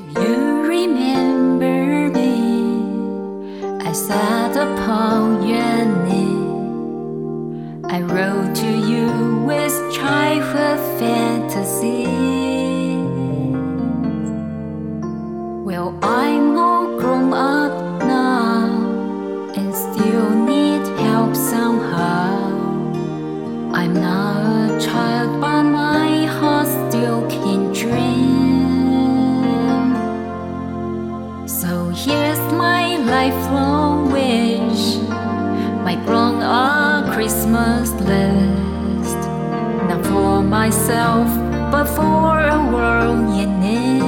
Do you remember me? I sat upon your knee. I wrote to you. Lifelong wish, my grown up Christmas list. Not for myself, but for a world in need.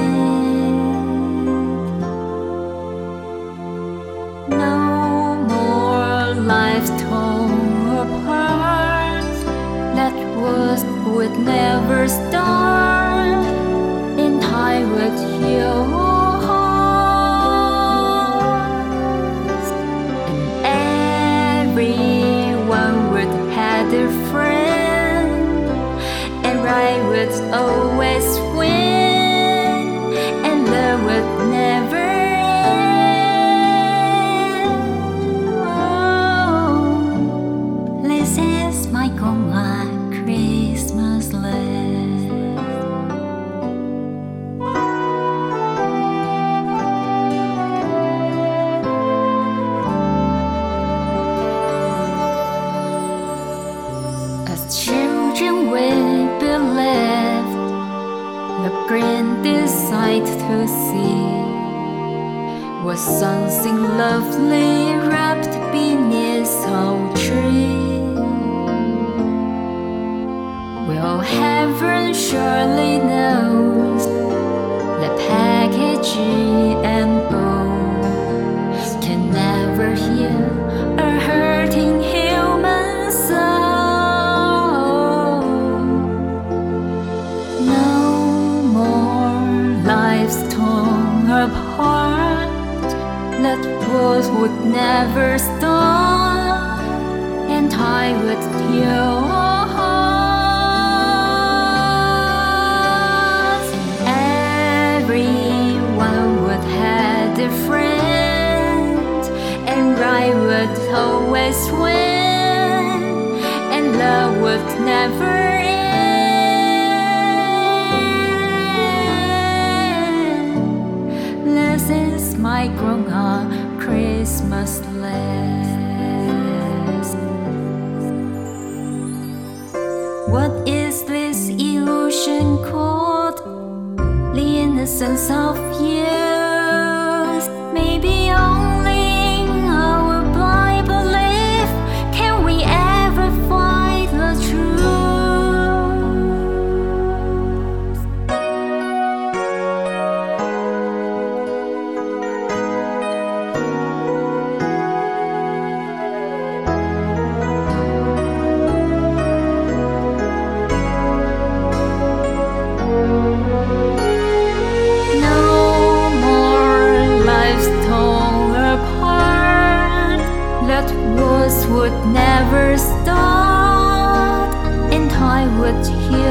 No more lives torn apart. That was would never start. To see was something lovely wrapped beneath our tree. Well, heaven surely knows the packaging and bows can never heal would never stop, and I would heal. Everyone would have their friends, and right would always win, and love would never What is this illusion called? The innocence of you. to hear.